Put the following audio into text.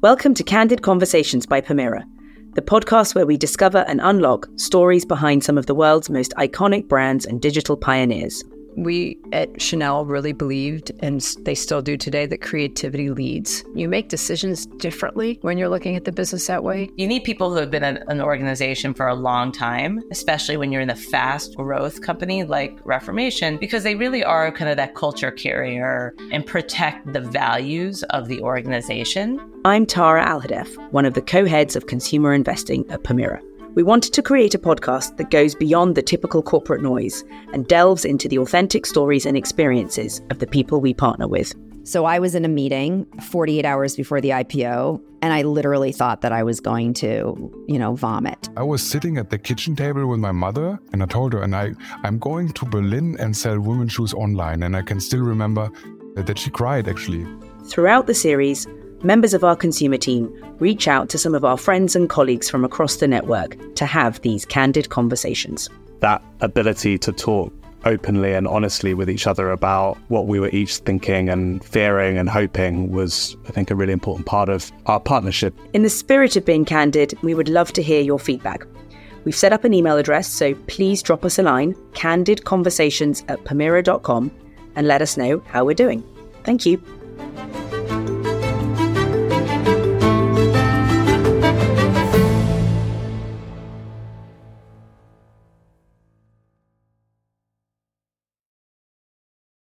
Welcome to Candid Conversations by Permira, the podcast where we discover and unlock stories behind some of the world's most iconic brands and digital pioneers we at Chanel really believed, and they still do today, that creativity leads. You make decisions differently when you're looking at the business that way. You need people who have been at an organization for a long time, especially when you're in a fast growth company like Reformation, because they really are kind of that culture carrier and protect the values of the organization. I'm Tara Alhadeff, one of the co heads of consumer investing at Permira we wanted to create a podcast that goes beyond the typical corporate noise and delves into the authentic stories and experiences of the people we partner with. So I was in a meeting 48 hours before the IPO and I literally thought that I was going to, you know, vomit. I was sitting at the kitchen table with my mother and I told her and I I'm going to Berlin and sell women's shoes online and I can still remember that she cried actually. Throughout the series, members of our consumer team reach out to some of our friends and colleagues from across the network to have these candid conversations. That ability to talk openly and honestly with each other about what we were each thinking and fearing and hoping was, I think, a really important part of our partnership. In the spirit of being candid, we would love to hear your feedback. We've set up an email address, so please drop us a line candidconversations at permira.com and let us know how we're doing. Thank you.